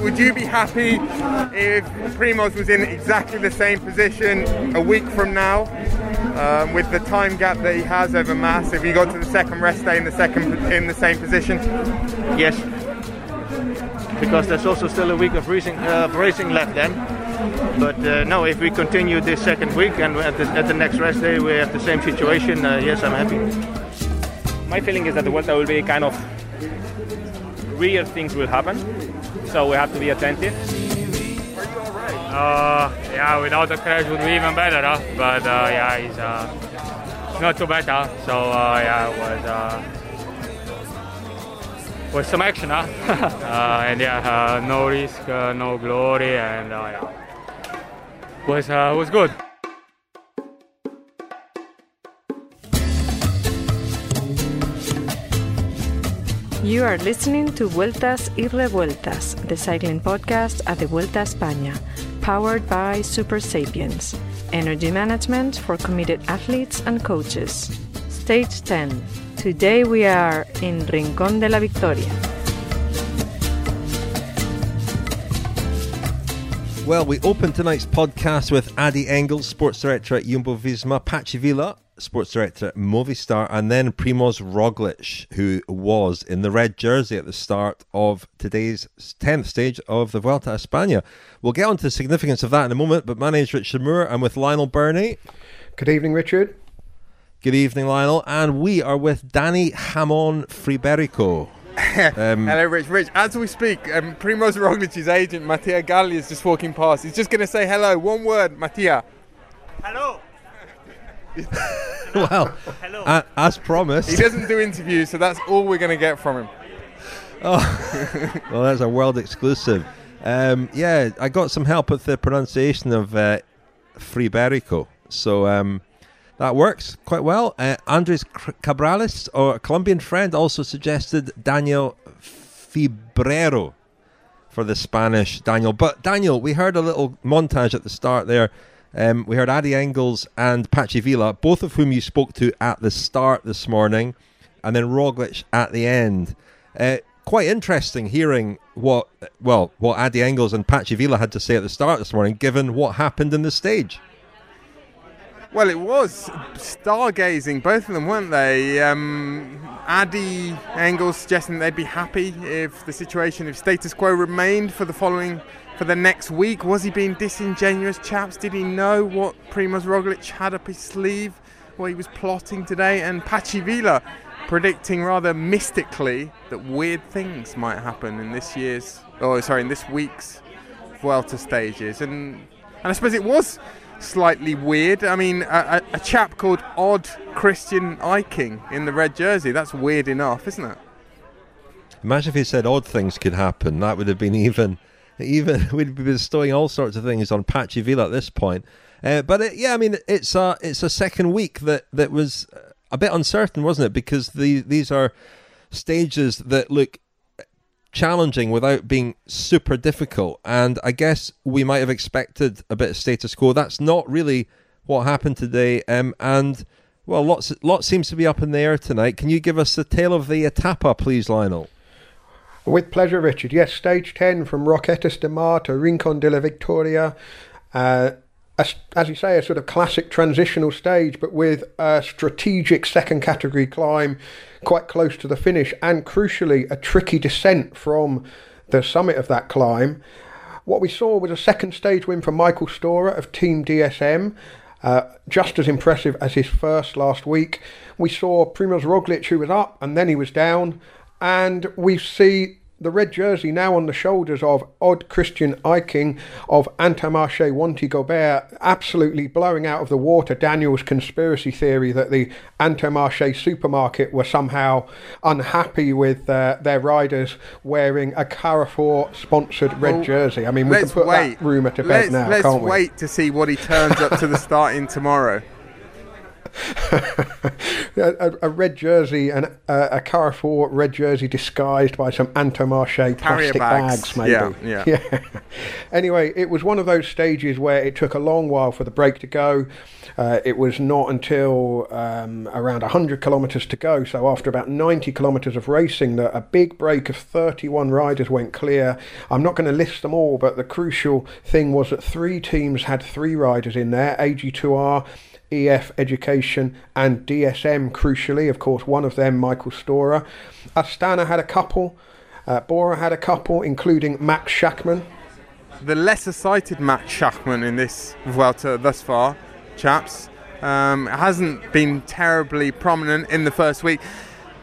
would you be happy if Primoz was in exactly the same position a week from now? Um, with the time gap that he has over Mas, if he got to the second rest day in the second in the same position, yes, because there's also still a week of racing, uh, racing left then. But uh, no, if we continue this second week and at the, at the, next rest day we have the same situation, uh, yes, I'm happy. My feeling is that the Vuelta will be kind of weird things will happen, so we have to be attentive. Uh, yeah, without the crash would be even better, huh? but uh, yeah, it's uh, not too bad. Huh? So uh, yeah, it was uh, was some action, huh? uh, and yeah, uh, no risk, uh, no glory, and yeah, was was good. You are listening to Vueltas y Revueltas, the cycling podcast at the Vuelta España, powered by Supersapiens, energy management for committed athletes and coaches. Stage 10. Today we are in Rincón de la Victoria. Well, we open tonight's podcast with Addy Engels, sports director at Jumbo Visma, Patxi Vila, sports director at Movistar, and then Primoz Roglic, who was in the red jersey at the start of today's 10th stage of the Vuelta a España. We'll get on to the significance of that in a moment, but my name's Richard Moore. I'm with Lionel Birnie. Good evening, Richard. Good evening, Lionel. And we are with Danny Hamon Friberico. Um, Hello, Rich. Rich, as we speak, um, Primoz Roglic's agent, Mattia Galli, is just walking past. He's just going to say hello. One word, Mattia. Hello. Well, hello. as promised. He doesn't do interviews, so that's all we're going to get from him. Oh, well, that's a world exclusive. Um, yeah, I got some help with the pronunciation of uh, Friberico. So um, that works quite well. Uh, Andres Cabrales, our Colombian friend, also suggested Daniel Fibrero for the Spanish Daniel. But Daniel, we heard a little montage at the start there. Um, we heard Addy Engels and Patxi Vila, both of whom you spoke to at the start this morning, and then Roglic at the end. Uh, quite interesting hearing what well what Addy Engels and Patxi Vila had to say at the start this morning, given what happened in the stage. Well, it was stargazing, both of them, weren't they? Um, Addy Engels suggesting they'd be happy if the situation, if status quo remained for the following, for the next week. Was he being disingenuous, chaps? Did he know what Primoz Roglic had up his sleeve, what he was plotting today? And Patxi Vila predicting rather mystically that weird things might happen in this year's, oh, sorry, in this week's Vuelta stages. And, and I suppose it was slightly weird. I mean, a, a, chap called Odd Christian Eiking in the red jersey. That's weird enough, isn't it? Imagine if he said odd things could happen. That would have been even, even we'd be bestowing all sorts of things on Patxi Vila at this point. Uh, but it, yeah, I mean, it's a it's a second week that that was a bit uncertain, wasn't it? Because the these are stages that look challenging without being super difficult. And I guess we might have expected a bit of status quo. That's not really what happened today. Um, and well, lots lots seems to be up in the air tonight. Can you give us the tale of the etapa, please, Lionel? With pleasure, Richard. Yes, stage 10 from Roquetas de Mar to Rincon de la Victoria. Uh, as you say, a sort of classic transitional stage, but with a strategic second category climb quite close to the finish, and crucially, a tricky descent from the summit of that climb. What we saw was a second stage win for Michael Storer of Team DSM, uh, just as impressive as his first last week. We saw Primoz Roglic, who was up and then he was down, and we see the red jersey now on the shoulders of Odd Christian Eiking of Intermarché Wanty Gobert, absolutely blowing out of the water Daniel's conspiracy theory that the Intermarché supermarket were somehow unhappy with uh, their riders wearing a Carrefour sponsored red well, jersey. I mean, we can put wait. that rumour to bed let's, now, let's can't we? wait to see what he turns up to the starting tomorrow. a, a, red jersey and uh, a Carrefour red jersey disguised by some Intermarché plastic bags. bags. maybe. Yeah, yeah. yeah. anyway, it was one of those stages where it took a long while for the break to go. Uh, it was not until um, around 100 kilometres to go, so after about 90 kilometres of racing, that a big break of 31 riders went clear. I'm not going to list them all, but the crucial thing was that three teams had three riders in there AG2R. EF Education and DSM, crucially, of course, one of them, Michael Storer. Astana had a couple, uh, Bora had a couple, including Max Schachmann. The lesser cited Max Schachmann in this Vuelta thus far, chaps, um, hasn't been terribly prominent in the first week.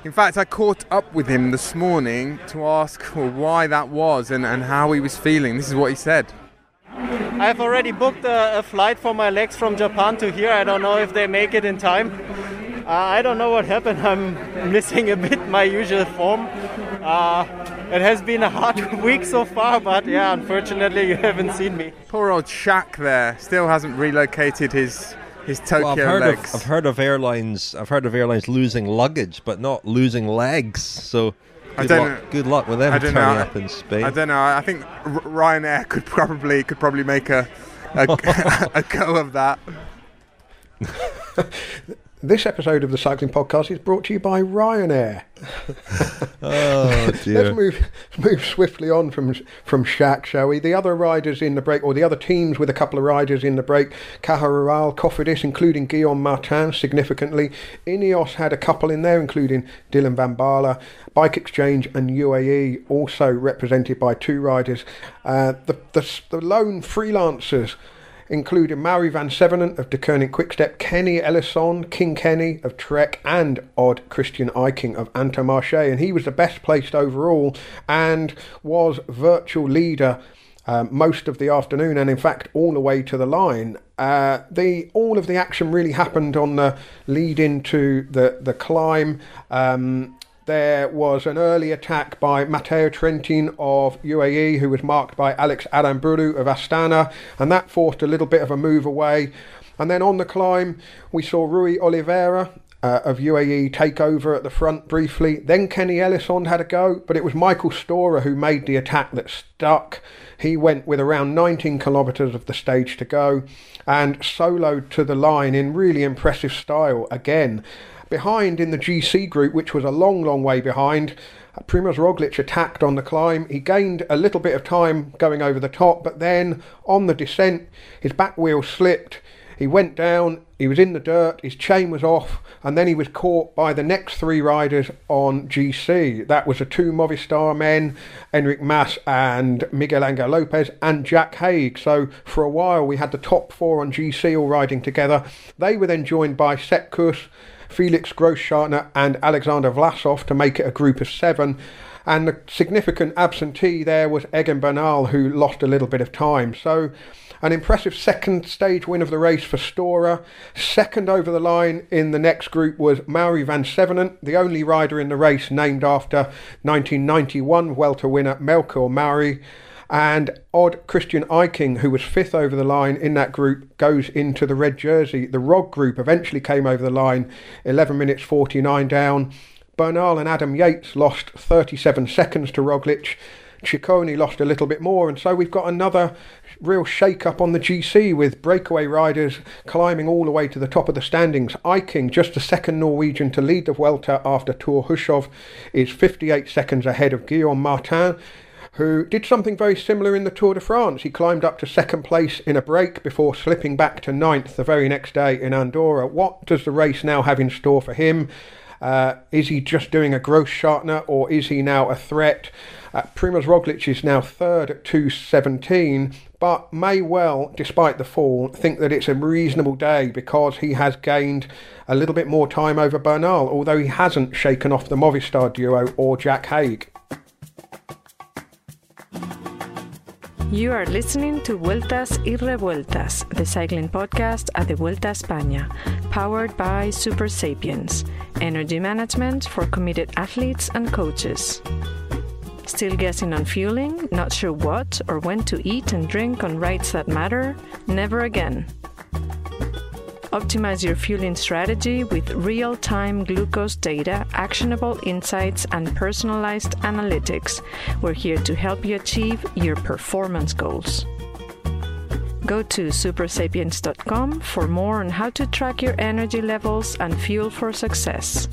In fact, I caught up with him this morning to ask well, why that was and, and how he was feeling. This is what he said. I've already booked a, a, flight for my legs from Japan to here. I don't know if they make it in time. Uh, I don't know what happened. I'm missing a bit my usual form. Uh, it has been a hard week so far, but yeah, unfortunately, you haven't seen me. Poor old Shaq there still hasn't relocated his his Tokyo well, I've heard legs. Of, I've heard of airlines. I've heard of airlines losing luggage, but not losing legs. So Good I don't luck, know. Good luck with them I don't turning know. up in Spain. I don't know. I think Ryanair could probably could probably make a a, a go of that. This episode of the Cycling Podcast is brought to you by Ryanair. oh dear. Let's move move swiftly on from from Shaq, shall we? The other riders in the break, or the other teams with a couple of riders in the break, Caja Rural, Cofidis, including Guillaume Martin, significantly. Ineos had a couple in there, including Dylan Van Baarle, Bike Exchange and UAE, also represented by two riders. Uh, the, the the lone freelancers including Mauri Vansevenant of Deceuninck Quickstep, Kenny Elissonde, King Kenny of Trek, and Odd Christian Eiking of Intermarché. And he was the best placed overall and was virtual leader um, most of the afternoon and in fact all the way to the line. Uh, the all of the action really happened on the lead into the the climb. Um, there was an early attack by Matteo Trentin of UAE, who was marked by Alex Aramburu of Astana, and that forced a little bit of a move away. And then on the climb, we saw Rui Oliveira uh, of UAE take over at the front briefly. Then Kenny Elissonde had a go, but it was Michael Storer who made the attack that stuck. He went with around 19 kilometres of the stage to go and soloed to the line in really impressive style again. Behind in the GC group, which was a long, long way behind, uh, Primoz Roglic attacked on the climb. He gained a little bit of time going over the top, but then on the descent, his back wheel slipped. He went down, he was in the dirt, his chain was off, and then he was caught by the next three riders on GC. That was the two Movistar men, Enric Mas and Miguel Angel Lopez, and Jack Haig. So for a while, we had the top four on GC all riding together. They were then joined by Sepp Kuss Felix Grossschartner and Alexander Vlasov to make it a group of seven. And the significant absentee there was Egan Bernal, who lost a little bit of time. So, an impressive second stage win of the race for Storer. Second over the line in the next group was Mauri Vansevenant, the only rider in the race named after 1991 Vuelta winner Melchior Mauri. And odd Christian Eiking, who was fifth over the line in that group, goes into the red jersey. The ROG group eventually came over the line 11 minutes 49 down. Bernal and Adam Yates lost 37 seconds to Roglic. Ciccone lost a little bit more, and so we've got another real shake up on the GC with breakaway riders climbing all the way to the top of the standings. Eiking, just the second Norwegian to lead the Vuelta after Thor Hushovd, is 58 seconds ahead of Guillaume Martin who did something very similar in the Tour de France. He climbed up to second place in a break before slipping back to ninth the very next day in Andorra. What does the race now have in store for him? Uh, is he just doing a gross Grossschartner or is he now a threat? Uh, Primoz Roglic is now third at 217, but may well, despite the fall, think that it's a reasonable day because he has gained a little bit more time over Bernal, although he hasn't shaken off the Movistar duo or Jack Haig. You are listening to Vueltas y Revueltas, the cycling podcast at the Vuelta España, powered by Supersapiens, energy management for committed athletes and coaches. Still guessing on fueling, not sure what or when to eat and drink on rides that matter? Never again. Optimize your fueling strategy with real time glucose data, actionable insights, and personalized analytics. We're here to help you achieve your performance goals. Go to supersapiens.com for more on how to track your energy levels and fuel for success.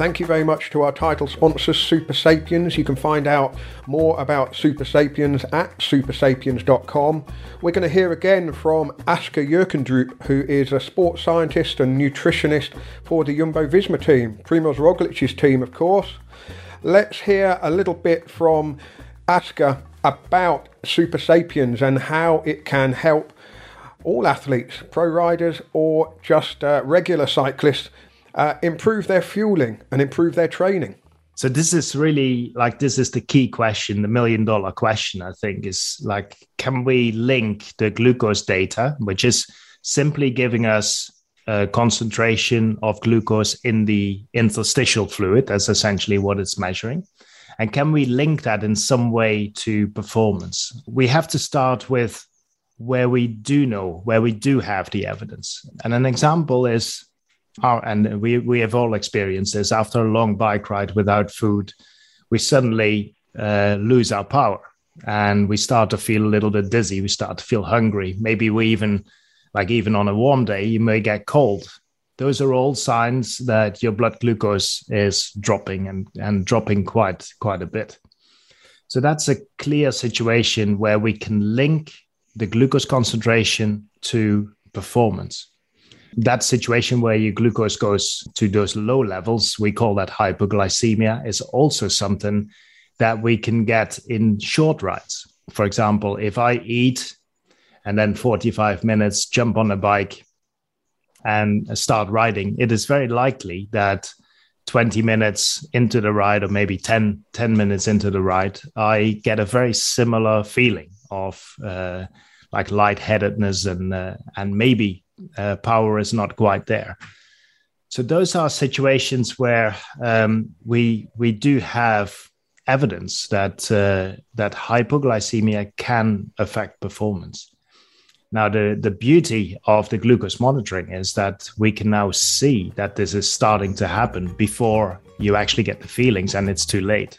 Thank you very much to our title sponsors, Supersapiens. You can find out more about Supersapiens at supersapiens.com. We're going to hear again from Asker Jeukendrup, who is a sports scientist and nutritionist for the Jumbo Visma team, Primoz Roglic's team, of course. Let's hear a little bit from Asker about Supersapiens and how it can help all athletes, pro riders, or just uh, regular cyclists uh, improve their fueling and improve their training? So this is really like this is the key question, the million dollar question. I think is like, can we link the glucose data, which is simply giving us a concentration of glucose in the interstitial fluid? That's essentially what it's measuring. And can we link that in some way to performance? We have to start with where we do know, where we do have the evidence. And an example is our, and we, we have all experienced this after a long bike ride without food, we suddenly uh, lose our power and we start to feel a little bit dizzy. We start to feel hungry. Maybe we even, like even on a warm day, you may get cold. Those are all signs that your blood glucose is dropping and, and dropping quite quite a bit. So that's a clear situation where we can link the glucose concentration to performance that situation where your glucose goes to those low levels, we call that hypoglycemia, is also something that we can get in short rides. For example, if I eat and then 45 minutes jump on a bike and start riding, it is very likely that 20 minutes into the ride or maybe 10, 10 minutes into the ride, I get a very similar feeling of uh, like lightheadedness and uh, and maybe uh, power is not quite there. So those are situations where um, we we do have evidence that uh, that hypoglycemia can affect performance. Now the the beauty of the glucose monitoring is that we can now see that this is starting to happen before you actually get the feelings and it's too late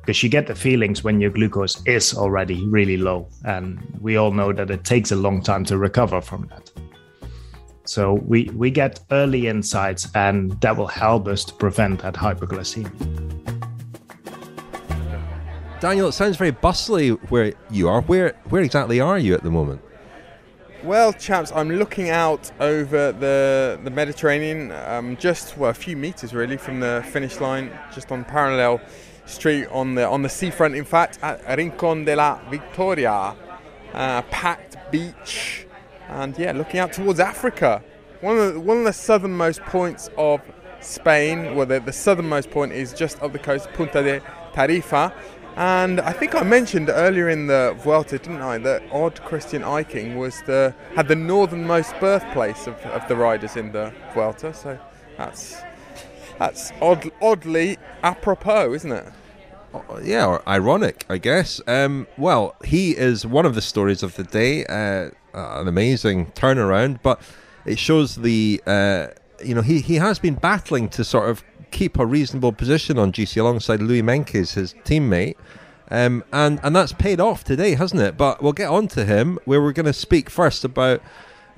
because you get the feelings when your glucose is already really low and we all know that it takes a long time to recover from that so we, we get early insights, and that will help us to prevent that hypoglycemia. Daniel, it sounds very bustly where you are. Where where exactly are you at the moment? Well, chaps, I'm looking out over the the Mediterranean, um, just well a few meters really from the finish line, just on parallel street on the on the seafront. In fact, at Rincon de la Victoria, uh, packed beach, and yeah, looking out towards Africa. One of the, one of the southernmost points of Spain, well, the, the southernmost point is just up the coast, Punta de Tarifa. And I think I mentioned earlier in the Vuelta, didn't I, that Odd Christian Eiking was the had the northernmost birthplace of, of the riders in the Vuelta. So that's that's odd, oddly apropos, isn't it? Uh, yeah, or ironic, I guess. Um, well, he is one of the stories of the day. Uh, an amazing turnaround, but it shows the uh, you know he he has been battling to sort of keep a reasonable position on GC alongside Louis Meintjes, his teammate. Um, and and that's paid off today, hasn't it? But we'll get on to him. Where we're going to speak first about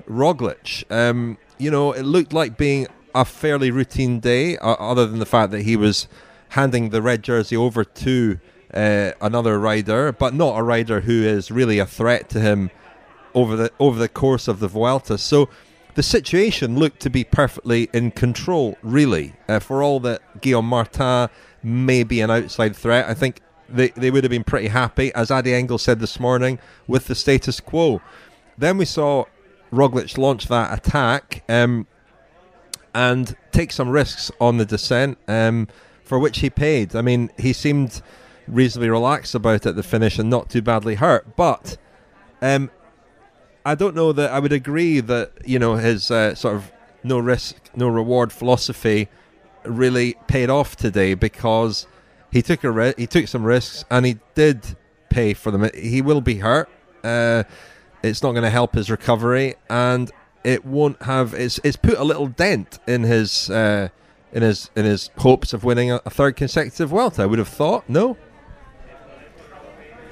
Roglic. Um, you know, it looked like being a fairly routine day, uh, other than the fact that he was handing the red jersey over to uh, another rider, but not a rider who is really a threat to him over the over the course of the Vuelta. So the situation looked to be perfectly in control, really. Uh, for all that Guillaume Martin may be an outside threat, I think they, they would have been pretty happy, as Addy Engel said this morning, with the status quo. Then we saw Roglic launch that attack um, and take some risks on the descent, um, for which he paid. I mean, he seemed reasonably relaxed about it at the finish and not too badly hurt, but um, I don't know that I would agree that you know his uh, sort of no risk, no reward philosophy really paid off today because he took a ri- he took some risks and he did pay for them. He will be hurt. Uh, it's not going to help his recovery, and it won't have it's it's put a little dent in his uh, in his in his hopes of winning a, a third consecutive Vuelta. I would have thought. No.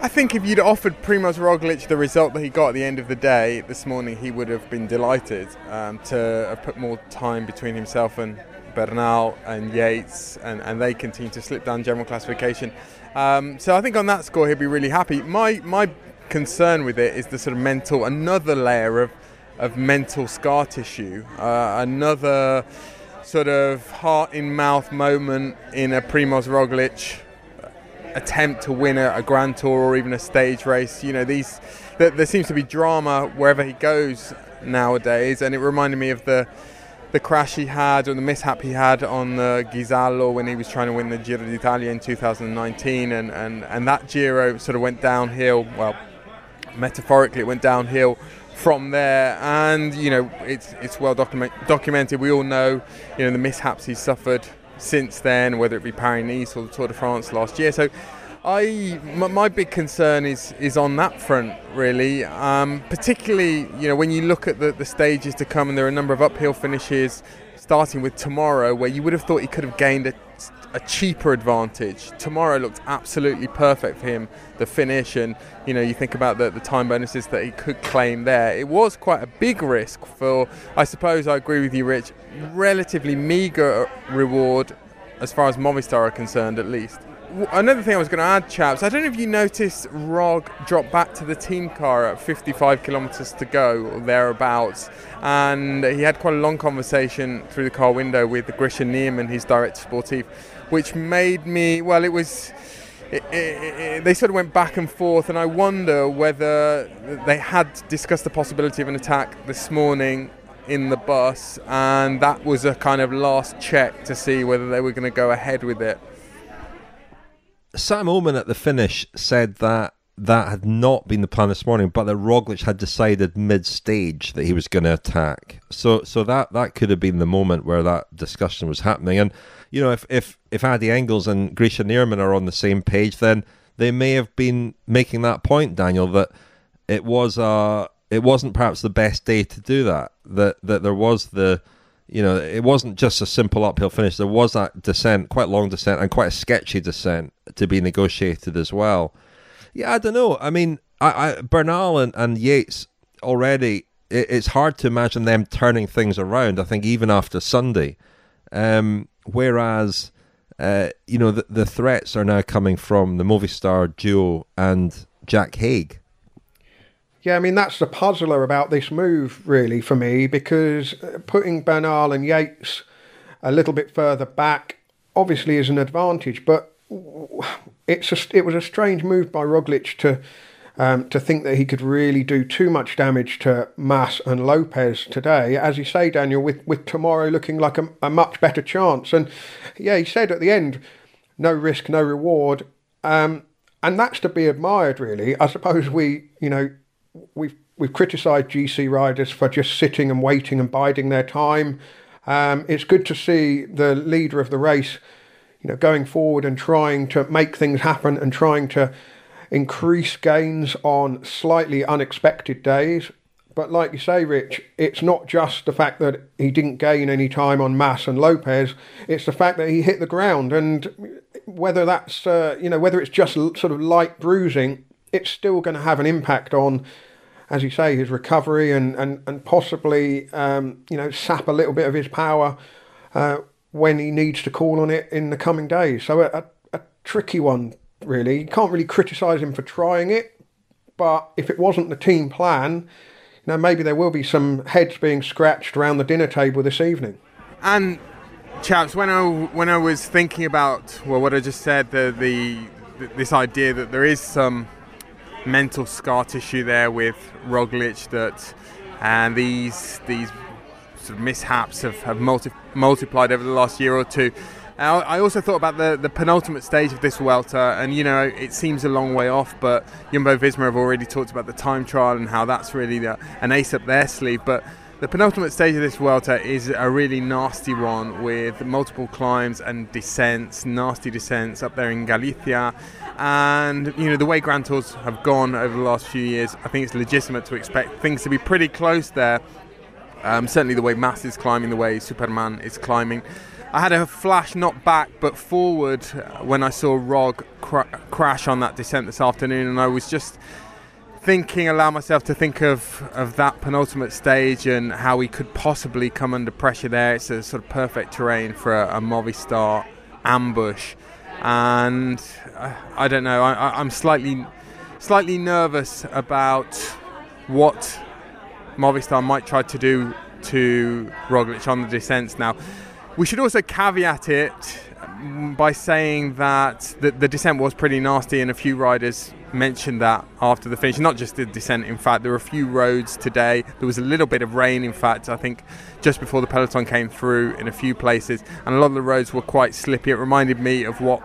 I think if you'd offered Primoz Roglic the result that he got at the end of the day this morning, he would have been delighted um, to have put more time between himself and Bernal and Yates, and, and they continue to slip down general classification. Um, so I think on that score he'd be really happy. My my concern with it is the sort of mental, another layer of of mental scar tissue, uh, another sort of heart in mouth moment in a Primoz Roglic attempt to win a, a, Grand Tour or even a stage race. You know, these there, there, seems to be drama wherever he goes nowadays, and it reminded me of the the crash he had or the mishap he had on uh, the Ghisallo when he was trying to win the Giro d'Italia in 2019, and, and, and that Giro sort of went downhill. Well, metaphorically, it went downhill from there, and you know it's it's well document, documented. We all know you know the mishaps he's suffered since then, whether it be Paris Nice or the Tour de France last year. So. I my big concern is is on that front really, um, particularly you know when you look at the, the stages to come and there are a number of uphill finishes, starting with tomorrow where you would have thought he could have gained a, a cheaper advantage. Tomorrow looked absolutely perfect for him, the finish, and you know you think about the, the time bonuses that he could claim there. It was quite a big risk for, I suppose I agree with you, Rich, relatively meagre reward as far as Movistar are concerned at least another thing I was going to add, chaps, I don't know if you noticed Rog drop back to the team car at 55 kilometres to go or thereabouts, and he had quite a long conversation through the car window with Grischa Niermann, his director sportif, which made me well, it was. It, it, it, they sort of went back and forth, and I wonder whether they had discussed the possibility of an attack this morning in the bus, and that was a kind of last check to see whether they were going to go ahead with it. Sam Oomen at the finish said that that had not been the plan this morning, but that Roglic had decided mid-stage that he was going to attack. So, so that that could have been the moment where that discussion was happening. And you know, if if if Addy Engels and Grischa Niermann are on the same page, then they may have been making that point, Daniel, that it was uh it wasn't perhaps the best day to do that. That that there was the you know, it wasn't just a simple uphill finish. There was that descent, quite long descent, and quite a sketchy descent to be negotiated as well. Yeah, I don't know. I mean, I, I Bernal and, and Yates already. It, it's hard to imagine them turning things around. I think even after Sunday, um, whereas uh, you know the, the threats are now coming from the Movistar duo and Jack Haig. Yeah, I mean, that's the puzzler about this move, really, for me, because uh, putting Bernal and Yates a little bit further back obviously is an advantage, but it's a, it was a strange move by Roglic to um, to think that he could really do too much damage to Mas and Lopez today. As you say, Daniel, with, with tomorrow looking like a, a much better chance. And yeah, he said at the end, no risk, no reward. Um, and that's to be admired, really. I suppose we, you know, we've we've criticised GC riders for just sitting and waiting and biding their time. Um, it's good to see the leader of the race, you know, going forward and trying to make things happen and trying to increase gains on slightly unexpected days. But like you say, Rich, it's not just the fact that he didn't gain any time on Mas and Lopez. It's the fact that he hit the ground, and whether that's uh, you know whether it's just sort of light bruising, it's still going to have an impact on, as you say, his recovery and and and possibly um, you know sap a little bit of his power uh, when he needs to call on it in the coming days. So a, a, a tricky one, really. You can't really criticise him for trying it, but if it wasn't the team plan, you know maybe there will be some heads being scratched around the dinner table this evening. And chaps, when I when I was thinking about well, what I just said, the the this idea that there is some mental scar tissue there with Roglic that and these these sort of mishaps have, have multi- multiplied over the last year or two. I also thought about the, the penultimate stage of this Vuelta, and you know it seems a long way off, but Jumbo Visma have already talked about the time trial and how that's really the, an ace up their sleeve. But the penultimate stage of this Vuelta is a really nasty one with multiple climbs and descents, nasty descents up there in Galicia. And you know the way Grand Tours have gone over the last few years, I think it's legitimate to expect things to be pretty close there. Um, certainly, the way Mas is climbing, the way Superman is climbing. I had a flash not back but forward uh, when I saw Rog cra- crash on that descent this afternoon, and I was just thinking, allow myself to think of, of that penultimate stage and how he could possibly come under pressure there. It's a sort of perfect terrain for a, a Movistar ambush, and uh, I don't know. I, I'm slightly slightly nervous about what Movistar might try to do to Roglic on the descents now. We should also caveat it by saying that the, the, descent was pretty nasty, and a few riders mentioned that after the finish. Not just the descent, in fact, there were a few roads today. There was a little bit of rain, in fact, I think just before the peloton came through in a few places, and a lot of the roads were quite slippy. It reminded me of what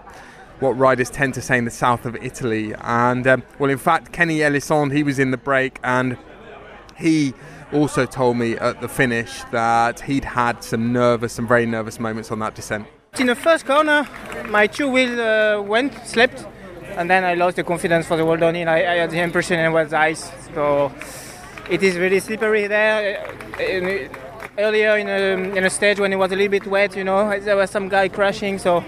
what riders tend to say in the south of Italy. And um, well, in fact, Kenny Elissonde, he was in the break, and he also told me at the finish that he'd had some nervous, some very nervous moments on that descent. In the first corner, my two wheel uh, went, slipped, and then I lost the confidence for the wall downhill. I, I had the impression it was ice, so it is really slippery there. In, earlier in a, in a stage when it was a little bit wet, you know, there was some guy crashing, so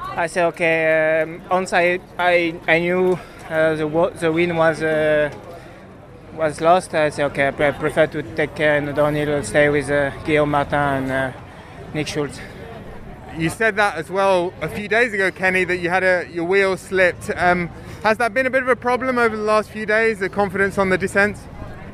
I said, okay, um, once I, I, I knew uh, the, the wind was uh, was lost, I said, okay, I prefer to take care the downhill, stay with uh, Guillaume Martin and uh, Nick Schultz. You said that as well a few days ago, Kenny, that you had a, your wheel slipped. Um, has that been a bit of a problem over the last few days, the confidence on the descents?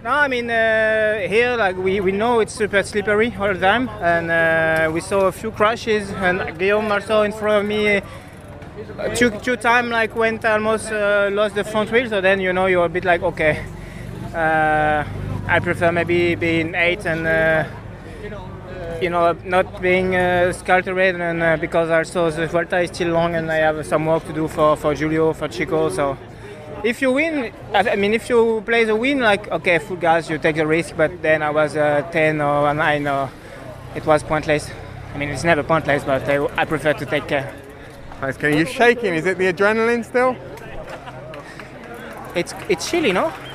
No, I mean uh, here, like we, we know it's super slippery all the time, and uh, we saw a few crashes, and Guillaume Martin in front of me uh, two two time like went almost uh, lost the front wheel. So then you know you're a bit like okay, I prefer maybe being eight and uh, you know not being uh, sculpted and uh, because also the Vuelta is still long and I have some work to do for, for Julio for Chico so if you win I mean if you play the win like okay full gas you take the risk but then I was uh, 10 or 9 or it was pointless I mean it's never pointless but I, I prefer to take care Thanks Kenny, you're shaking is it the adrenaline still? It's it's chilly, no?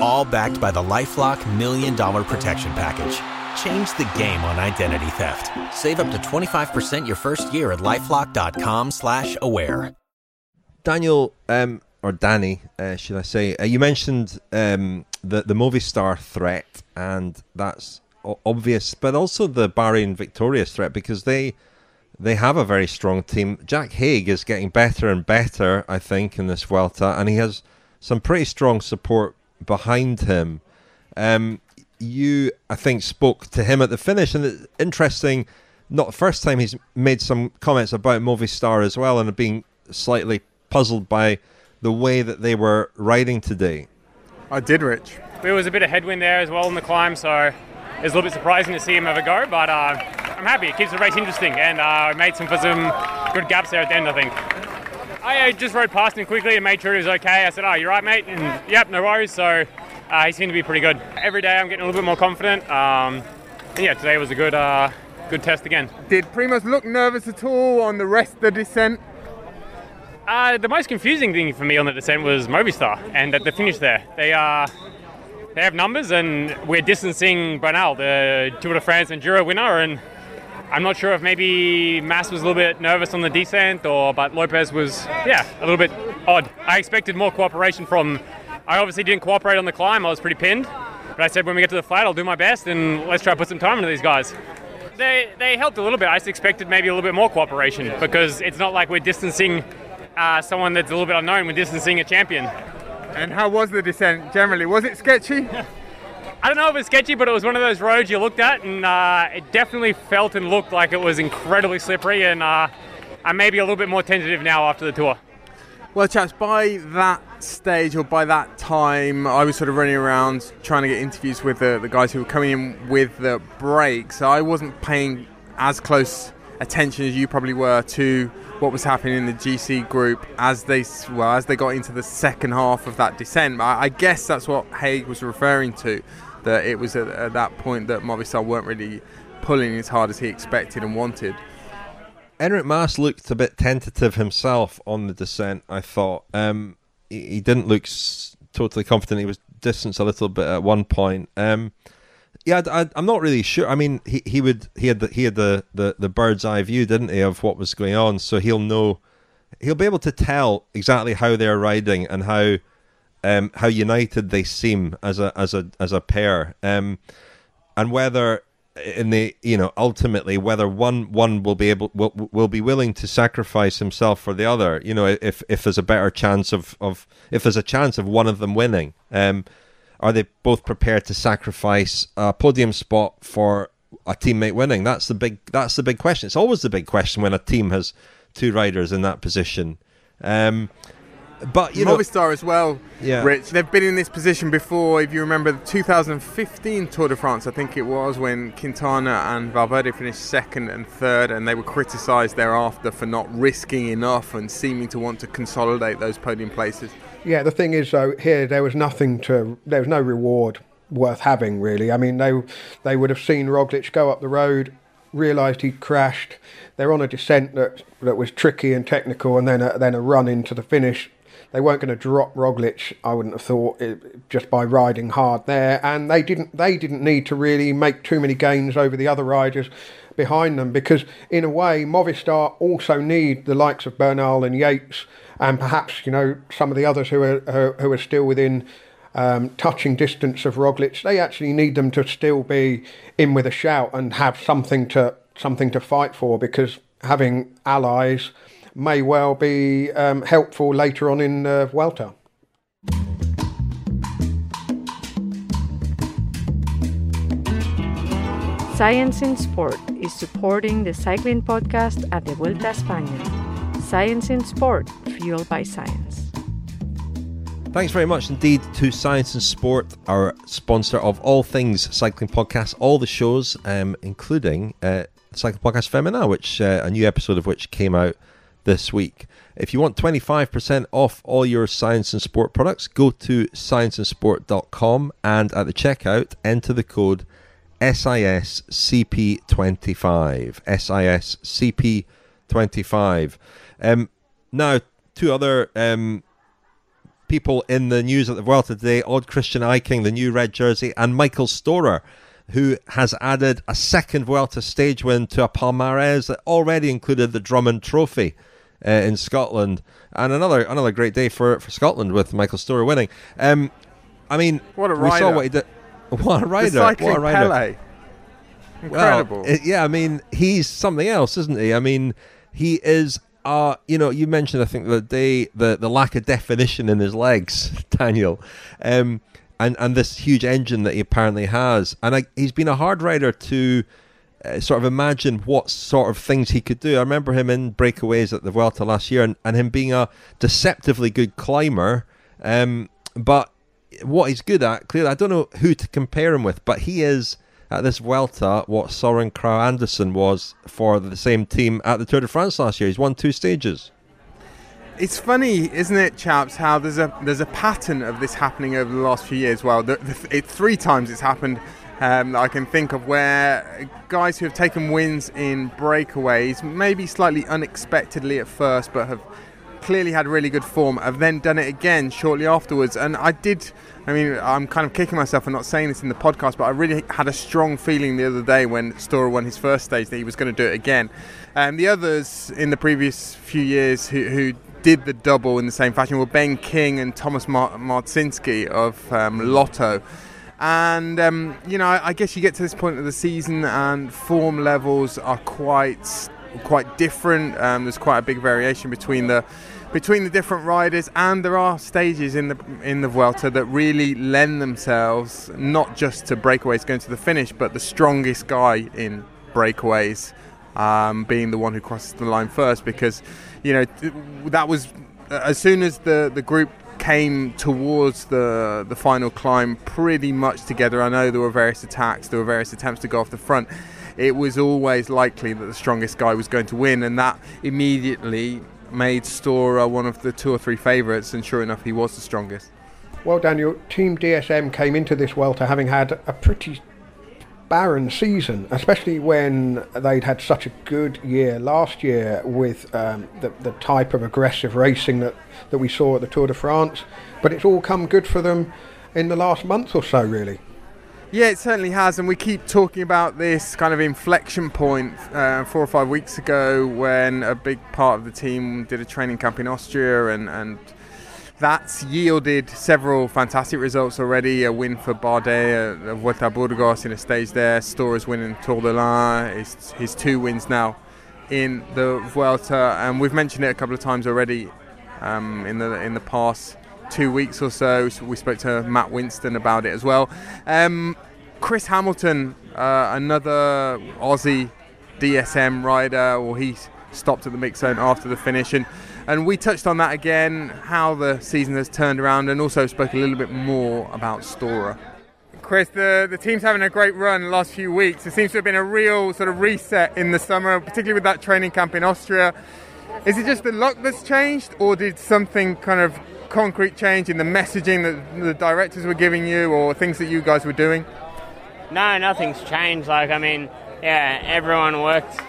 All backed by the LifeLock Million Dollar Protection Package. Change the game on identity theft. Save up to 25% your first year at LifeLock.com slash aware. Daniel, um, or Danny, uh, should I say, uh, you mentioned um, the, the Movistar threat, and that's obvious, but also the Bahrain Victorious threat, because they they have a very strong team. Jack Haig is getting better and better, I think, in this Vuelta, and he has some pretty strong support behind him. Um, you, I think, spoke to him at the finish, and it's interesting. Not the first time he's made some comments about Movistar as well, and being slightly puzzled by the way that they were riding today. I did, Rich. There was a bit of headwind there as well in the climb, so it's a little bit surprising to see him have a go, but uh, I'm happy. It keeps the race interesting, and I uh, made some for some good gaps there at the end, I think. I just rode past him quickly and made sure he was okay. I said, "Oh, you're right, mate?" And yep, no worries. So uh, he seemed to be pretty good. Every day I'm getting a little bit more confident. Um, and yeah, today was a good, uh, good test again. Did Primoz look nervous at all on the rest of the descent? Uh, the most confusing thing for me on the descent was Movistar and at the finish there. They uh, they have numbers and we're distancing Bernal, the Tour de France and Giro winner, and I'm not sure if maybe Mas was a little bit nervous on the descent or but Lopez was yeah, a little bit odd. I expected more cooperation from I obviously didn't cooperate on the climb, I was pretty pinned. But I said when we get to the flat I'll do my best and let's try to put some time into these guys. They they helped a little bit. I expected maybe a little bit more cooperation because it's not like we're distancing uh, someone that's a little bit unknown. We're distancing a champion. And how was the descent generally? Was it sketchy? I don't know if it was sketchy, but it was one of those roads you looked at, and uh, it definitely felt and looked like it was incredibly slippery. And uh, I'm maybe a little bit more tentative now after the tour. Well, chaps, by that stage or by that time, I was sort of running around trying to get interviews with the, the guys who were coming in with the break, so I wasn't paying as close attention as you probably were to what was happening in the GC group as they well as they got into the second half of that descent. I, I guess that's what Haig was referring to. That it was at, at that point that Movistar weren't really pulling as hard as he expected and wanted. Enric Mas looked a bit tentative himself on the descent. I thought um, he, he, didn't look totally confident. He was distanced a little bit at one point. Um, yeah, I, am not really sure. I mean, he, he would he had the, he had the, the, the bird's eye view, didn't he, of what was going on? So he'll know, he'll be able to tell exactly how they're riding and how um, how united they seem as a as a as a pair, um, and whether in the you know ultimately whether one one will be able will will be willing to sacrifice himself for the other. You know, if if there's a better chance of of if there's a chance of one of them winning. Um, are they both prepared to sacrifice a podium spot for a teammate winning? That's the big. That's the big question. It's always the big question when a team has two riders in that position. Um, but you know, Movistar as well, yeah. Rich. They've been in this position before. If you remember the 2015 Tour de France, I think it was when Quintana and Valverde finished second and third, and they were criticised thereafter for not risking enough and seeming to want to consolidate those podium places. Yeah, the thing is though, here there was nothing to, there was no reward worth having really. I mean, they they would have seen Roglic go up the road, realised he'd crashed. They're on a descent that that was tricky and technical, and then a, then a run into the finish. They weren't going to drop Roglic, I wouldn't have thought, just by riding hard there. And they didn't they didn't need to really make too many gains over the other riders behind them because in a way Movistar also need the likes of Bernal and Yates and perhaps you know some of the others who are who are still within um, touching distance of Roglic, they actually need them to still be in with a shout and have something to something to fight for because having allies may well be um, helpful later on in uh, Vuelta. Science in Sport is supporting the cycling podcast at the Vuelta España. Science in Sport, fueled by science. Thanks very much indeed to Science in Sport, our sponsor of all things cycling podcasts, all the shows, um, including uh, Cycling Podcast Femina, which uh, a new episode of which came out this week. If you want 25% off all your science in sport products, go to scienceinsport.com and at the checkout, enter the code SISCP25. SISCP25. Um, now, two other um, people in the news at the Vuelta today Odd Christian Eiking, the new red jersey, and Michael Storer, who has added a second Vuelta stage win to a palmarès that already included the Drummond Trophy. Uh, in Scotland, and another another great day for, for Scotland with Michael Storer winning. Um, I mean, what a rider! We saw what he did. What a rider! what a rider! Pele. Incredible. Well, yeah, I mean, he's something else, isn't he? I mean, he is uh, you know, you mentioned I think the day the the lack of definition in his legs, Daniel, um, and and this huge engine that he apparently has, and I, he's been a hard rider to uh, sort of imagine what sort of things he could do. I remember him in breakaways at the Vuelta last year, and, and him being a deceptively good climber, um, but what he's good at, clearly, I don't know who to compare him with, but he is at this Vuelta what Soren Kragh Andersen was for the same team at the Tour de France last year. He's won two stages. It's funny, isn't it, chaps? How there's a there's a pattern of this happening over the last few years. Well, the, the, it, three times it's happened um, that I can think of where guys who have taken wins in breakaways, maybe slightly unexpectedly at first, but have clearly had really good form, have then done it again shortly afterwards. And I did I mean, I'm kind of kicking myself for not saying this in the podcast, but I really had a strong feeling the other day when Storer won his first stage that he was going to do it again. And um, the others in the previous few years who, who, did the double in the same fashion were Ben King and Thomas Mar- of um, Lotto. And, um, you know, I, guess you get to this point of the season and form levels are quite quite different. Um, there's quite a big variation between the between the different riders, and there are stages in the in the Vuelta that really lend themselves not just to breakaways going to the finish, but the strongest guy in breakaways um, being the one who crosses the line first, because you know that was as soon as the the group came towards the the final climb pretty much together. I know there were various attacks, there were various attempts to go off the front it was always likely that the strongest guy was going to win, and that immediately made Storer one of the two or three favourites, and sure enough, he was the strongest. Well, Daniel, Team DSM came into this Vuelta having had a pretty barren season, especially when they'd had such a good year last year with um, the, the type of aggressive racing that, that we saw at the Tour de France. But it's all come good for them in the last month or so, really. Yeah, it certainly has, and we keep talking about this kind of inflection point uh, four or five weeks ago when a big part of the team did a training camp in Austria and, and that's yielded several fantastic results already. A win for Bardet of Vuelta Burgos in a stage there. Storer's winning Tour de l'Ain. His, his two wins now in the Vuelta, and we've mentioned it a couple of times already um, in the in the past two weeks or so. so. We spoke to Matt Winston about it as well. Um, Chris Hamilton, uh, another Aussie DSM rider, well, he stopped at the mix zone after the finish and and we touched on that again, how the season has turned around, and also spoke a little bit more about Storer. Chris, the, the team's having a great run the last few weeks. It seems to have been a real sort of reset in the summer, particularly with that training camp in Austria. Is it just the luck that's changed, or did something kind of concrete change in the messaging that the directors were giving you, or things that you guys were doing? No, nothing's changed. Like, I mean, yeah, everyone worked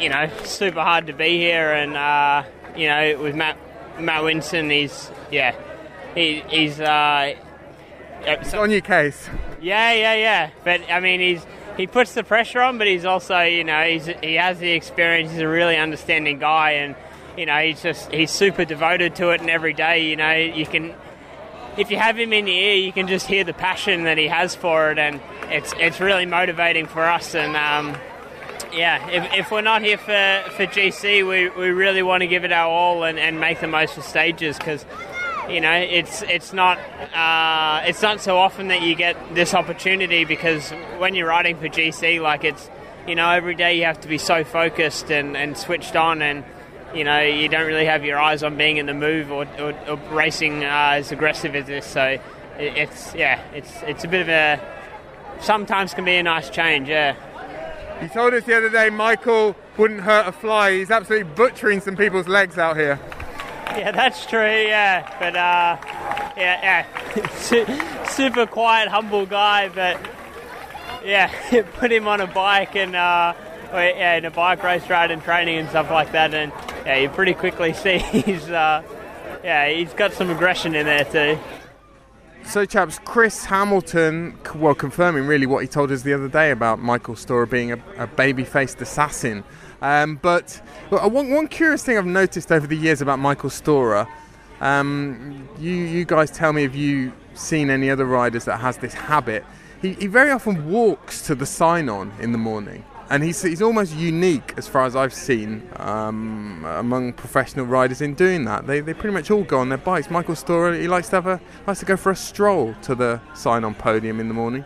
you know, super hard to be here, and uh, you know, with Matt Matt Winston, he's yeah, he, he's uh, it's on your case. Yeah, yeah, yeah. But I mean, he's he puts the pressure on, but he's also you know he's he has the experience. He's a really understanding guy, and you know he's just he's super devoted to it, and every day you know you can. If you have him in your ear, you can just hear the passion that he has for it, and it's it's really motivating for us. And um, yeah, if, if we're not here for, for GC, we, we really want to give it our all and, and make the most of stages because you know it's it's not uh, it's not so often that you get this opportunity because when you're riding for GC, like it's you know every day you have to be so focused and, and switched on and you know you don't really have your eyes on being in the move or, or, or racing uh, as aggressive as this. So it, it's yeah, it's it's a bit of a sometimes can be a nice change. Yeah. He told us the other day Michael wouldn't hurt a fly. He's absolutely butchering some people's legs out here. Yeah, that's true. Yeah, but uh, yeah, yeah, super quiet, humble guy. But yeah, put him on a bike and uh, yeah, in a bike race ride and training and stuff like that, and yeah, you pretty quickly see he's uh, yeah, he's got some aggression in there too. So, chaps, Chris Hamilton, well, confirming really what he told us the other day about Michael Storer being a, a baby-faced assassin. Um, but well, one, one, curious thing I've noticed over the years about Michael Storer, um, you, you guys tell me if you seen any other riders that has this habit. He, he very often walks to the sign-on in the morning and he's, he's almost unique as far as I've seen um, among professional riders in doing that. They, they pretty much all go on their bikes. Michael Storer he likes to have a likes to go for a stroll to the sign on podium in the morning.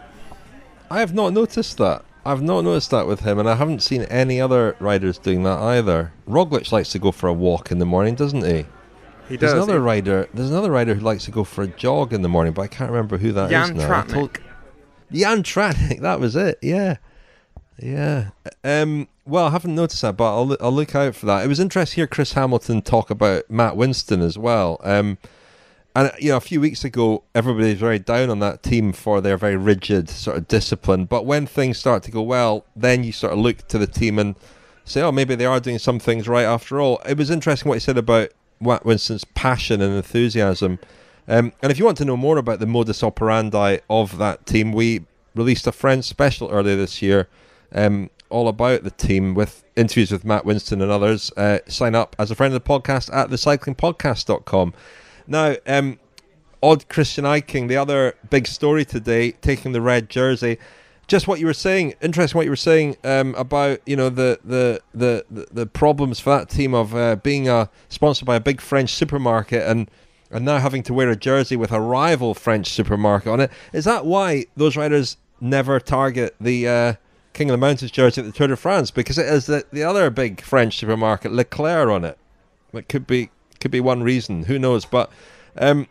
I have not noticed that. I've not noticed that with him, and I haven't seen any other riders doing that either. Roglic likes to go for a walk in the morning, doesn't he? He does. there's. Another rider. There's another rider who likes to go for a jog in the morning, but I can't remember who that Jan is now. Tratnik. Told, Jan Tratnik. That was it. Yeah. Yeah. Um, well, I haven't noticed that, but I'll, I'll look out for that. It was interesting to hear Chris Hamilton talk about Matt Winston as well. Um, and you know, a few weeks ago, everybody was very down on that team for their very rigid sort of discipline. But when things start to go well, then you sort of look to the team and say, "Oh, maybe they are doing some things right after all." It was interesting what he said about Matt Winston's passion and enthusiasm. Um, and if you want to know more about the modus operandi of that team, we released a Friends special earlier this year um, all about the team with interviews with Matt Winston and others. Uh, sign up as a friend of the podcast at thecyclingpodcast.com. Now, um, Odd Christian Eiking, the other big story today, taking the red jersey. Just what you were saying, interesting what you were saying um, about you know the, the the, the problems for that team of uh, being a, sponsored by a big French supermarket and and now having to wear a jersey with a rival French supermarket on it. Is that why those riders never target the uh, King of the Mountains jersey at the Tour de France because it has the, the other big French supermarket, Leclerc, on it. It could be could be one reason. Who knows? But um,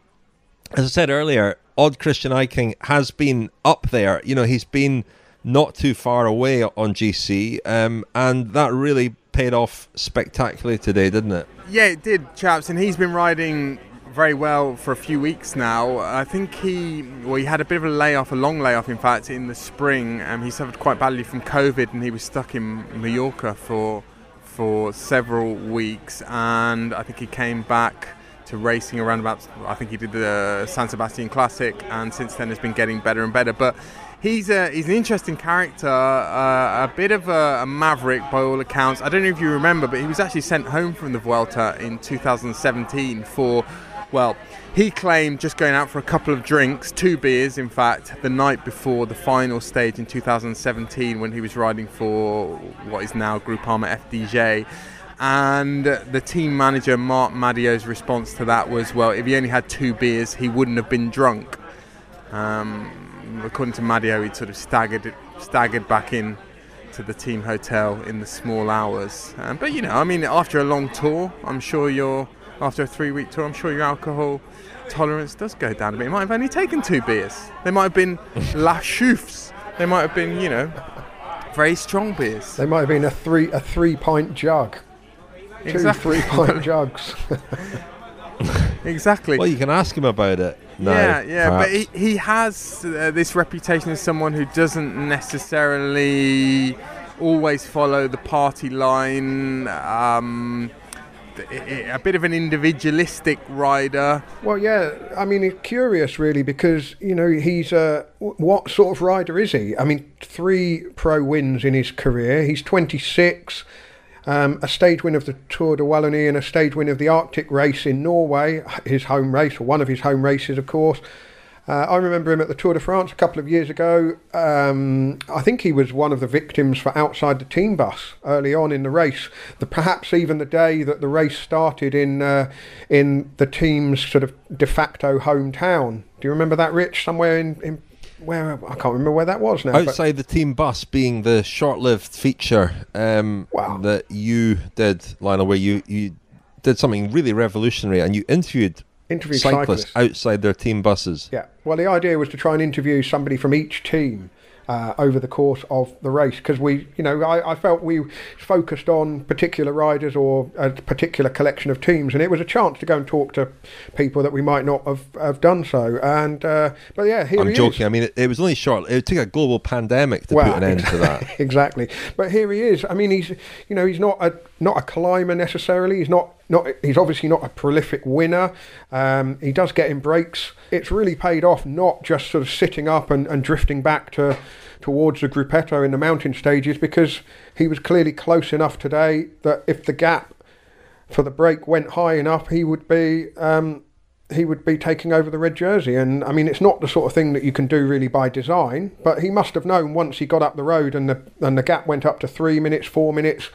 as I said earlier, Odd Christian Eiking has been up there. You know, he's been not too far away on GC, um, and that really paid off spectacularly today, didn't it? Yeah, it did, chaps, and he's been riding very well for a few weeks now. I think he well he had a bit of a layoff, a long layoff in fact, in the spring. Um, he suffered quite badly from COVID, and he was stuck in Mallorca for for several weeks. And I think he came back to racing around about. I think he did the San Sebastian Classic, and since then has been getting better and better. But he's a he's an interesting character, uh, a bit of a, a, maverick by all accounts. I don't know if you remember, but he was actually sent home from the Vuelta in 2017 for well, he claimed just going out for a couple of drinks, two beers, in fact, the night before the final stage in 2017 when he was riding for what is now Groupama FDJ. And the team manager, Marc Madiot's response to that was, well, if he only had two beers, he wouldn't have been drunk. Um, according to Madiot, he'd sort of staggered, staggered back in to the team hotel in the small hours. Um, but, you know, I mean, after a long tour, I'm sure you're after a three week tour, I'm sure your alcohol tolerance does go down a bit. You might have only taken two beers. They might have been La Chouffes. They might have been, you know, very strong beers. They might have been a three a three pint jug. Exactly. Two three pint jugs. exactly. Well, you can ask him about it. No, yeah, yeah, perhaps. but he, he has uh, this reputation as someone who doesn't necessarily always follow the party line. Um, a bit of an individualistic rider. Well, yeah, I mean, it's curious really because you know he's a what sort of rider is he? I mean, three pro wins in his career. He's 26. Um, a stage win of the Tour de Wallonie and a stage win of the Arctic race in Norway, his home race, or one of his home races, of course. Uh, I remember him at the Tour de France a couple of years ago. Um, I think he was one of the victims for outside the team bus early on in the race. The, perhaps even the day that the race started in uh, in the team's sort of de facto hometown. Do you remember that, Rich? Somewhere in, in where I can't remember where that was now. Outside the team bus being the short-lived feature um, wow. that you did, Lionel, where you you did something really revolutionary and you interviewed interview cyclists, cyclists outside their team buses. Yeah. Well, the idea was to try and interview somebody from each team. Uh, over the course of the race, because we, you know, I, I, felt we focused on particular riders or a particular collection of teams, and it was a chance to go and talk to people that we might not have, have done so. And uh, but yeah, here I'm joking. Is. I mean, it, it, was only short. It took a global pandemic to well, put an end to that. exactly. But here he is. I mean, he's, you know, he's not a not a climber necessarily. He's not not he's obviously not a prolific winner. Um, he does get in breaks. It's really paid off, not just sort of sitting up and, and drifting back to towards the gruppetto in the mountain stages, because he was clearly close enough today that if the gap for the break went high enough, he would be. Um, he would be taking over the red jersey. And I mean, it's not the sort of thing that you can do really by design, but he must have known once he got up the road and the and the gap went up to three minutes, four minutes,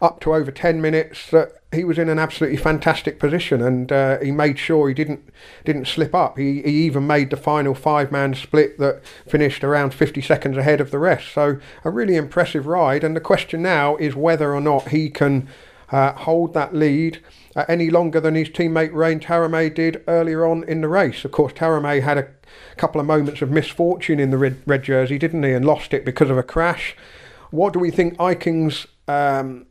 up to over 10 minutes that he was in an absolutely fantastic position and uh, he made sure he didn't didn't slip up. He, he even made the final five man split that finished around 50 seconds ahead of the rest. So a really impressive ride and the question now is whether or not he can uh, hold that lead uh, any longer than his teammate Rain Taaramäe did earlier on in the race. Of course, Taaramäe had a couple of moments of misfortune in the red, red jersey, didn't he, and lost it because of a crash. What do we think Eiking's um,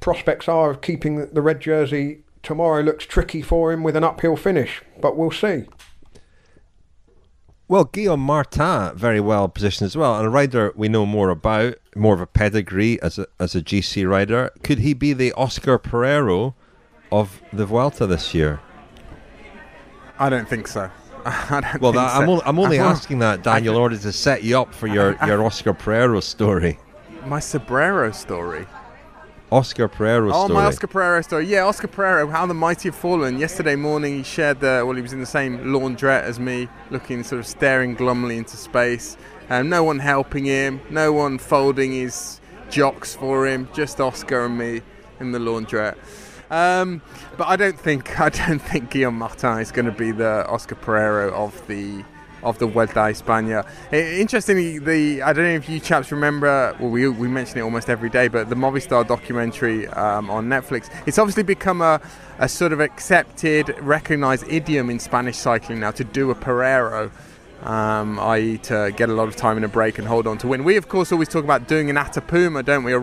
prospects are of keeping the red jersey tomorrow looks tricky for him with an uphill finish, but we'll see. Well, Guillaume Martin very well positioned as well, and a rider we know more about, more of a pedigree as a as a GC rider. Could he be the Oscar Pereiro of the Vuelta this year? I don't think so. I don't well, that, so. I'm, only, I'm only asking that, Daniel, in order to set you up for your, your Oscar Pereiro story. My Sobrero story. Oscar Pereiro oh, story. my Oscar Pereiro story. Yeah, Oscar Pereiro, how the mighty have fallen. Yesterday morning, he shared the, well, he was in the same laundrette as me, looking sort of staring glumly into space. Um, no one helping him, no one folding his jocks for him, just Oscar and me in the laundrette. Um, but I don't think I don't think Guillaume Martin is going to be the Oscar Pereiro of the of the Vuelta a España. Interestingly, the I don't know if you chaps remember. Well, we we mention it almost every day, but the Movistar documentary um, on Netflix. It's obviously become a a sort of accepted, recognised idiom in Spanish cycling now to do a Pereiro. Um, i.e., to get a lot of time in a break and hold on to win. We, of course, always talk about doing an Atapuma, don't we?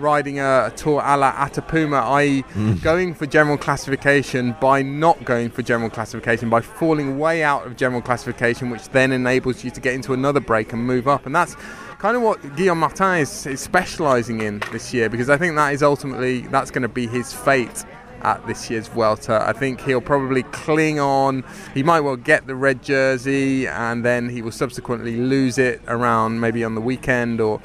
riding a, a tour a la Atapuma, i.e., mm. going for general classification by not going for general classification, by falling way out of general classification, which then enables you to get into another break and move up. And that's kind of what Guillaume Martin is, is specialising in this year, because I think that is ultimately that's going to be his fate at this year's Vuelta. I think he'll probably cling on. He might well get the red jersey, and then he will subsequently lose it around maybe on the weekend or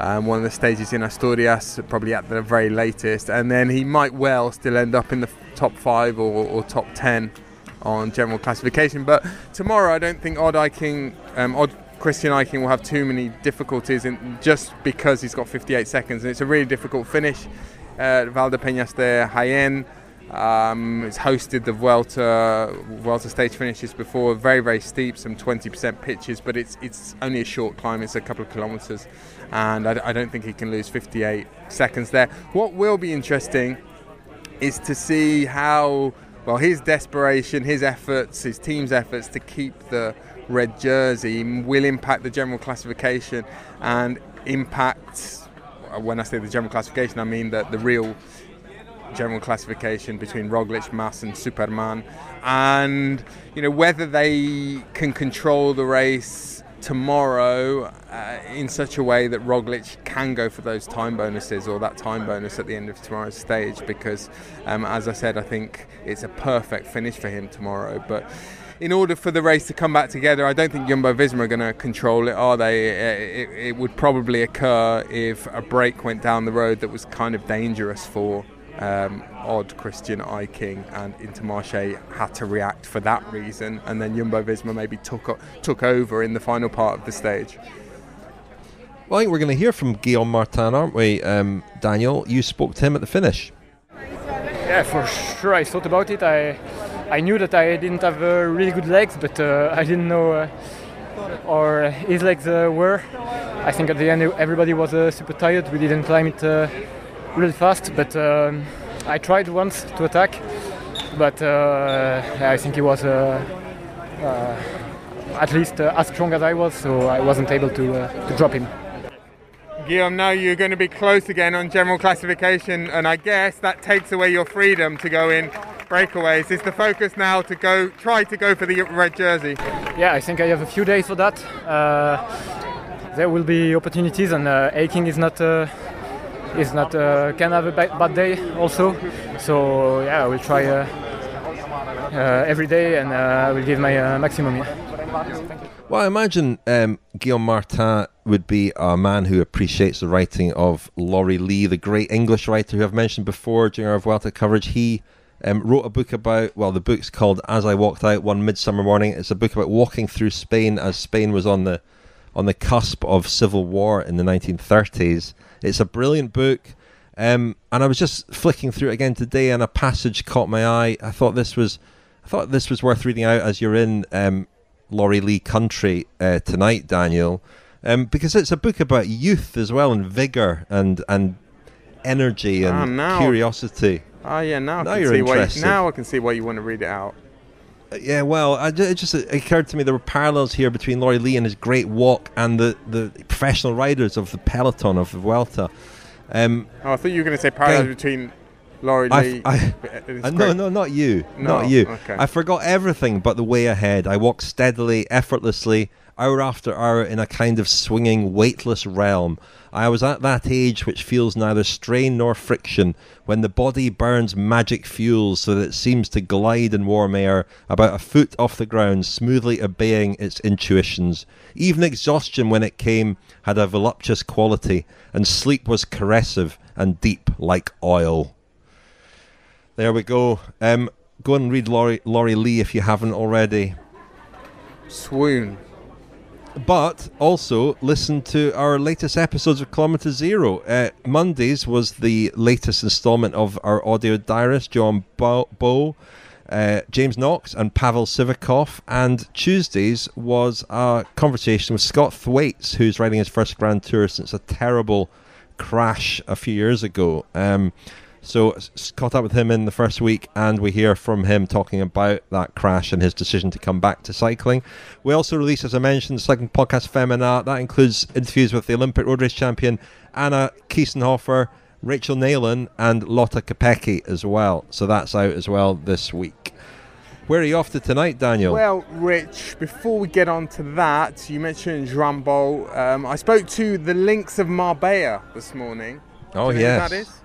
um, one of the stages in Asturias, probably at the very latest, and then he might well still end up in the top five or, or top ten on general classification. But tomorrow, I don't think Odd Eiking, um, Odd Christian Eiking will have too many difficulties in, just because he's got 58 seconds, and it's a really difficult finish. Uh, Valdepeñas de Jaén. Um, it's hosted the Vuelta Vuelta stage finishes before, very very steep, some 20% pitches, but it's it's only a short climb. It's a couple of kilometres, and I, I don't think he can lose 58 seconds there. What will be interesting is to see how well his desperation, his efforts, his team's efforts to keep the red jersey will impact the general classification and impact. When I say the general classification, I mean that the real general classification between Roglic, Mas, and Superman, and you know whether they can control the race tomorrow uh, in such a way that Roglic can go for those time bonuses or that time bonus at the end of tomorrow's stage because um, as I said I think it's a perfect finish for him tomorrow. But in order for the race to come back together I don't think Jumbo Visma are going to control it are they it, it would probably occur if a break went down the road that was kind of dangerous for um, odd Christian Eiking and Intermarché had to react for that reason, and then Jumbo Visma maybe took took over in the final part of the stage. Well, I think we're going to hear from Guillaume Martin, aren't we, um, Daniel? You spoke to him at the finish. Yeah, for sure. I thought about it. I I knew that I didn't have uh, really good legs, but uh, I didn't know uh, or his legs uh, were. I think at the end everybody was uh, super tired. We didn't climb it uh, really fast, but um, I tried once to attack, but uh, I think he was uh, uh, at least as strong as I was, so I wasn't able to, to drop him. Guillaume, now you're going to be close again on general classification, and I guess that takes away your freedom to go in breakaways. Is the focus now to go try to go for the red jersey? Yeah, I think I have a few days for that. Uh, there will be opportunities, and uh, Eiking is not uh, is not uh, can have a bad day also. So yeah, I will try uh, uh, every day and I will give my maximum. Well, I imagine um, Guillaume Martin would be a man who appreciates the writing of Laurie Lee, the great English writer who I've mentioned before during our Vuelta coverage. He um, wrote a book about, well, the book's called As I Walked Out One Midsummer Morning. It's a book about walking through Spain as Spain was on the on the cusp of civil war in the 1930s. It's a brilliant book. Um, and I was just flicking through it again today, and a passage caught my eye. I thought this was, I thought this was worth reading out as you're in um, Laurie Lee country uh, tonight, Daniel, um, because it's a book about youth as well, and vigor and and energy and ah, curiosity. Oh yeah, now, now you're interested. You, now I can see why you want to read it out. Yeah, well, I, it just occurred to me there were parallels here between Laurie Lee and his great walk and the, the professional riders of the peloton of the Vuelta. Um, oh, I thought you were going to say parallels between Laurie Lee. I, I, no, no, not you, no, not you. Okay. I forgot everything but the way ahead. I walked steadily, effortlessly, hour after hour in a kind of swinging, weightless realm. I was at that age which feels neither strain nor friction, when the body burns magic fuels so that it seems to glide in warm air about a foot off the ground, smoothly obeying its intuitions. Even exhaustion, when it came, had a voluptuous quality, and sleep was caressive and deep like oil. There we go. Um, go and read Laurie, Laurie Lee if you haven't already. Swoon. But also listen to our latest episodes of Kilometer Zero. Uh, Mondays was the latest installment of our audio diarist, Joan Bou, uh, James Knox, and Pavel Sivakov. And Tuesdays was a conversation with Scott Thwaites, who's riding his first Grand Tour since a terrible crash a few years ago. Um, So caught up with him in the first week, and we hear from him talking about that crash and his decision to come back to cycling. We also released, as I mentioned, the cycling podcast Femina. That includes interviews with the Olympic road race champion Anna Kiesenhofer, Rachel Neylan, and Lotte Kopecky as well. So that's out as well this week. Where are you off to tonight, Daniel? Well, Rich, before we get on to that, you mentioned Bou. Um, I spoke to the Lynx of Marbella this morning. oh Do you know who yes, that is?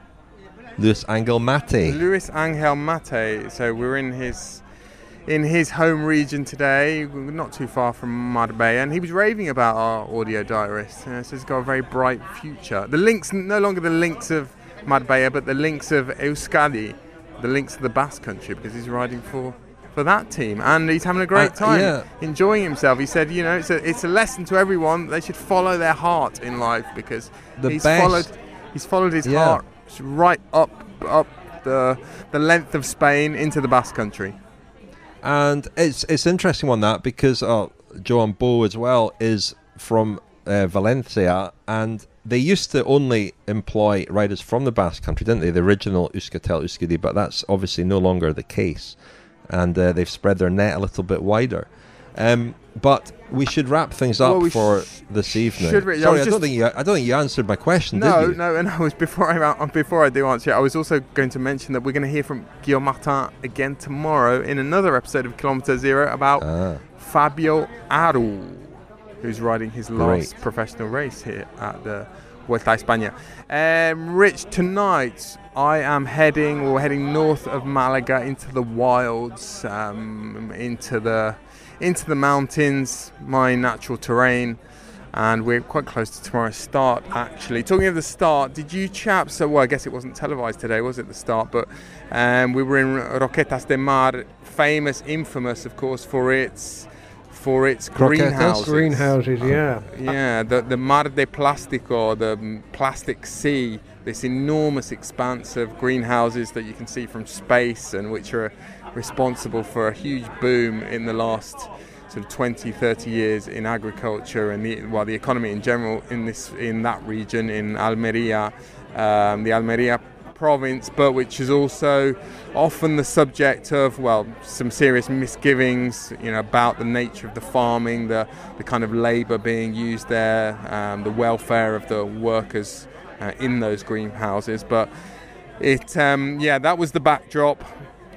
Luis Angel Mate. Luis Angel Mate. So we're in his in his home region today, not too far from Marbella, and he was raving about our audio diarist. Uh, so he's got a very bright future. The lynx, no longer the lynx of Marbella, but the lynx of Euskadi, the lynx of the Basque country, because he's riding for for that team, and he's having a great Uh, time, yeah. enjoying himself. He said, you know, it's a it's a lesson to everyone. They should follow their heart in life because The he's best- followed he's followed his Yeah. heart right up up the the length of Spain into the Basque country. and it's it's interesting on that because uh, Joan Bou as well is from uh, Valencia, and they used to only employ riders from the Basque Country, didn't they? The original Euskaltel Euskadi, but that's obviously no longer the case, and uh, they've spread their net a little bit wider. Um, but we should wrap things up Well, we for sh- this evening. I Sorry, was I don't think you. I don't think you answered my question, No, did you? no, no, and I was before I uh, before I do answer it, I was also going to mention that we're going to hear from Guillaume Martin again tomorrow in another episode of Kilometer Zero about Ah. Fabio Aru, who's riding his last Great. professional race here at the Vuelta a España. Um, Rich, tonight I am heading, or heading north of Malaga into the wilds, um, into the into the mountains, my natural terrain and we're quite close to tomorrow's start actually talking of the start did you chaps so well i guess it wasn't televised today was it the start but um, we were in roquetas de mar famous infamous of course for its for its Croquetas? greenhouses Greenhouses, yeah. yeah the, the mar de plástico the plastic sea this enormous expanse of greenhouses that you can see from space and which are responsible for a huge boom in the last sort of 20 30 years in agriculture and the well the economy in general in this in that region in Almeria um, the Almeria province but which is also often the subject of well some serious misgivings you know about the nature of the farming the the kind of labor being used there um, the welfare of the workers uh, in those greenhouses. But it um, yeah that was the backdrop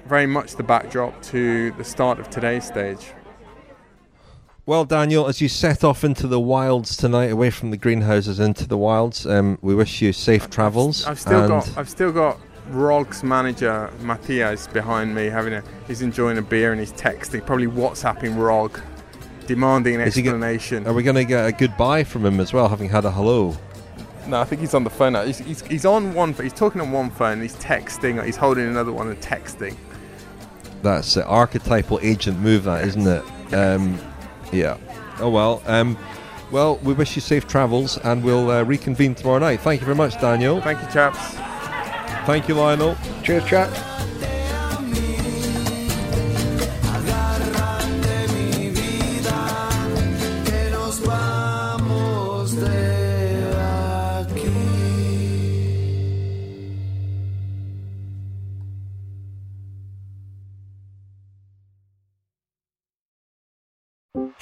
very much the backdrop to the start of today's stage Well, Daniel, as you set off into the wilds tonight, away from the greenhouses into the wilds, um, we wish you safe travels. I've still and got I've still got Rog's manager Matthias behind me having a he's enjoying a beer and he's texting probably WhatsApping Rog demanding an Is he get- explanation. Are we going to get a goodbye from him as well, having had a hello? No, I think he's on the phone now. He's, he's, he's on one. He's talking on one phone. He's texting. He's holding another one and texting. That's an archetypal agent move, that isn't it? Um, yeah. Oh well. Um, well, we wish you safe travels, and we'll uh, reconvene tomorrow night. Thank you very much, Daniel. Thank you, chaps. Thank you, Lionel. Cheers, chat.